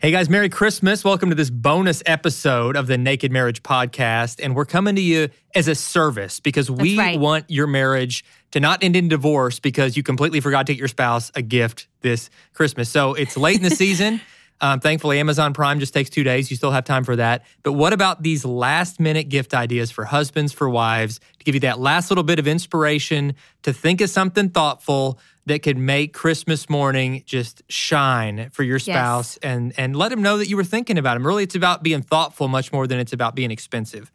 Hey guys, Merry Christmas. Welcome to this bonus episode of the Naked Marriage Podcast. And we're coming to you as a service because we right. want your marriage to not end in divorce because you completely forgot to get your spouse a gift this Christmas. So it's late in the season. Um, thankfully, Amazon Prime just takes two days. You still have time for that. But what about these last minute gift ideas for husbands, for wives, to give you that last little bit of inspiration to think of something thoughtful that could make Christmas morning just shine for your spouse and and let them know that you were thinking about them. Really, it's about being thoughtful much more than it's about being expensive.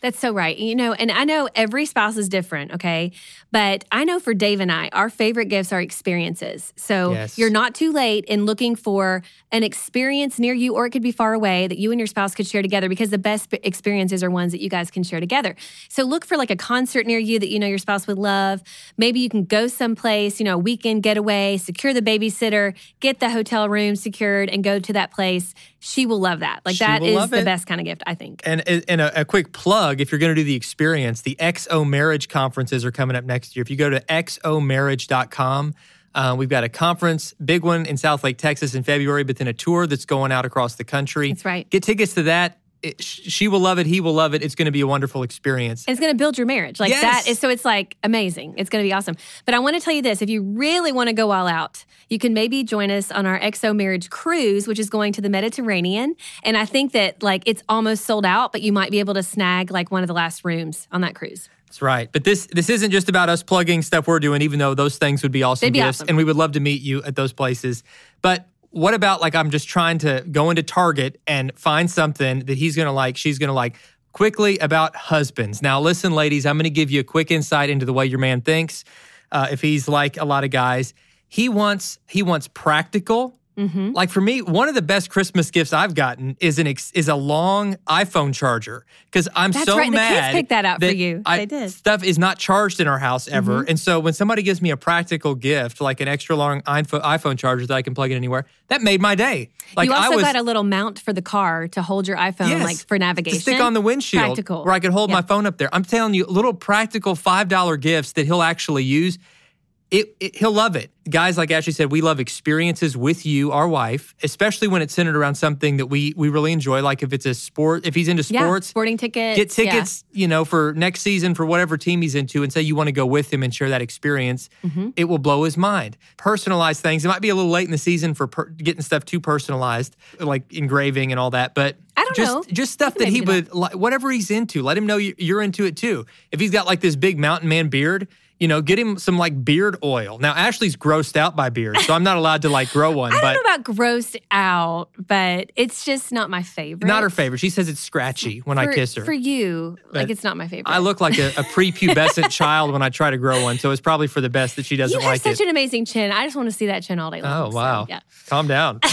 That's so right. You know, and I know every spouse is different, okay? But I know for Dave and I, our favorite gifts are experiences. So Yes. you're not too late in looking for an experience near you, or it could be far away that you and your spouse could share together because the best experiences are ones that you guys can share together. So look for like a concert near you that you know your spouse would love. Maybe you can go someplace, you know, a weekend getaway, secure the babysitter, get the hotel room secured, and go to that place. She will love that. Like She that is the best kind of gift, I think. And and a, a quick plug: if you're going to do the experience, the XO Marriage conferences are coming up next year. If you go to xomarriage.com, uh, we've got a conference, big one in Southlake, Texas, in February, but then a tour that's going out across the country. That's right. Get tickets to that. It, she will love it. He will love it. It's going to be a wonderful experience. It's going to build your marriage. Like Yes. that is so it's like amazing. It's going to be awesome. But I want to tell you this, if you really want to go all out, you can maybe join us on our XO marriage cruise, which is going to the Mediterranean. And I think that like it's almost sold out, but you might be able to snag like one of the last rooms on that cruise. That's right. But this this isn't just about us plugging stuff we're doing, even though those things would be awesome be gifts, awesome. and we would love to meet you at those places. But what about like I'm just trying to go into Target and find something that he's gonna like, she's gonna like. Quickly about husbands. Now, listen, ladies, I'm gonna give you a quick insight into the way your man thinks. Uh, if he's like a lot of guys, he wants he wants practical. Like for me, one of the best Christmas gifts I've gotten is an ex- is a long iPhone charger because I'm That's so right. The kids picked that out for you. I- They did. stuff is not charged in our house ever. Mm-hmm. And so when somebody gives me a practical gift, like an extra long iPhone iPhone charger that I can plug in anywhere, that made my day. Like you also was got a little mount for the car to hold your iPhone yes, like for to navigation. stick on the windshield Practical. where I could hold Yeah. my phone up there. I'm telling you, little practical $5 gifts that he'll actually use. It, it, he'll love it. Guys, like Ashley said, we love experiences with you, our wife, especially when it's centered around something that we we really enjoy. Like if it's a sport, if he's into Yeah, sports, sporting tickets. get yeah. tickets, you know, for next season for whatever team he's into and say you want to go with him and share that experience. Mm-hmm. It will blow his mind. Personalize things. It might be a little late in the season for per- getting stuff too personalized, like engraving and all that, but I don't just know. just stuff that he would like whatever he's into. Let him know you're into it too. If he's got like this big mountain man beard, you know, get him some like beard oil. Now Ashley's grossed out by beards, so I'm not allowed to like grow one, I but don't know about grossed out, but it's just not my favorite. not her favorite. She says it's scratchy when I kiss her. For you, like it's not my favorite. I look like a, a prepubescent child when I try to grow one, so it's probably for the best that she doesn't You have like such it. an amazing chin. I just want to see that chin all day long. oh So, wow! yeah. Calm down.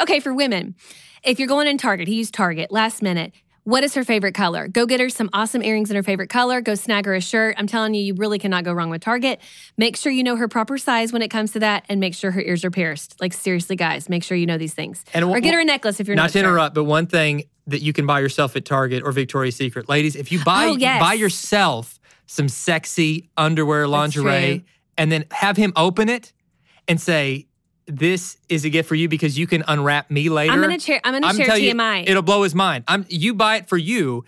Okay, for women, if you're going in Target, he used Target last minute. What is her favorite color? Go get her some awesome earrings in her favorite color. Go snag her a shirt. I'm telling you, you really cannot go wrong with Target. Make sure you know her proper size when it comes to that, and make sure her ears are pierced. Like seriously, guys, make sure you know these things. And or get her a necklace if you're not, Not to sure. interrupt, but one thing that you can buy yourself at Target or Victoria's Secret, ladies, if you buy Oh, yes. buy yourself some sexy underwear, lingerie, and then have him open it and say, "This is a gift for you because you can unwrap me later." I'm gonna share. I'm gonna share telling you, TMI. it'll blow his mind. I'm you buy it for you.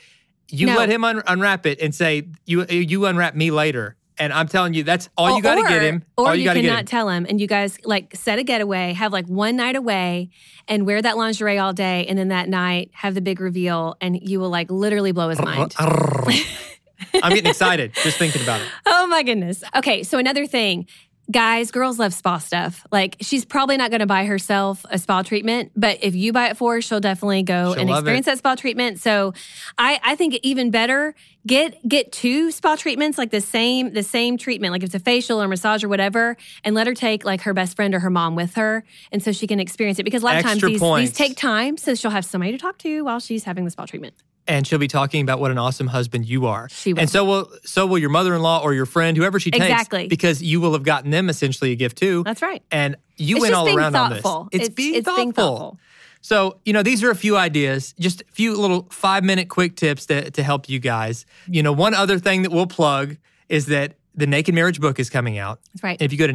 You No. let him un- unwrap it and say, "You you unwrap me later." And I'm telling you, that's all oh, you got to get him. Or all you, you got to get cannot tell him, and you guys like set a getaway, have like one night away, and wear that lingerie all day, and then that night have the big reveal, and you will like literally blow his mind. I'm getting excited just thinking about it. Oh my goodness. Okay, so another thing. Guys, girls love spa stuff. Like she's probably not going to buy herself a spa treatment, but if you buy it for her, she'll definitely go She'll and experience that spa treatment. So, I I think even better get get two spa treatments like the same the same treatment, like if it's a facial or massage or whatever, and let her take like her best friend or her mom with her, and so she can experience it. Because a lot of times these, these take time, so she'll have somebody to talk to while she's having the spa treatment. And she'll be talking about what an awesome husband you are. She will. And so will so will your mother-in-law or your friend, whoever she takes. Exactly. Because you will have gotten them essentially a gift too. That's right. and you It's went all around thoughtful. on this. It's, being, it's thoughtful. being thoughtful. So, you know, these are a few ideas, just a few little five minute quick tips to, to help you guys. You know, one other thing that we'll plug is that the Naked Marriage book is coming out. That's right. If you go to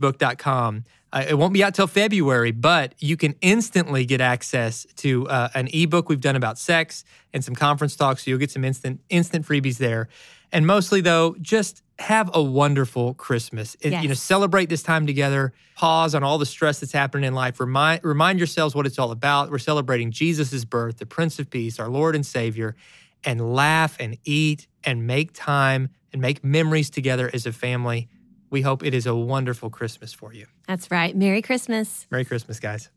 nakedmarriagebook.com, uh, it won't be out till February, but you can instantly get access to uh, an ebook we've done about sex and some conference talks. So you'll get some instant instant freebies there. And mostly, though, just have a wonderful Christmas. It- You know, celebrate this time together. Pause on all the stress that's happening in life. Remind remind yourselves what it's all about. We're celebrating Jesus' birth, the Prince of Peace, our Lord and Savior, and laugh and eat and make time and make memories together as a family. We hope it is a wonderful Christmas for you. That's right. Merry Christmas. Merry Christmas, guys.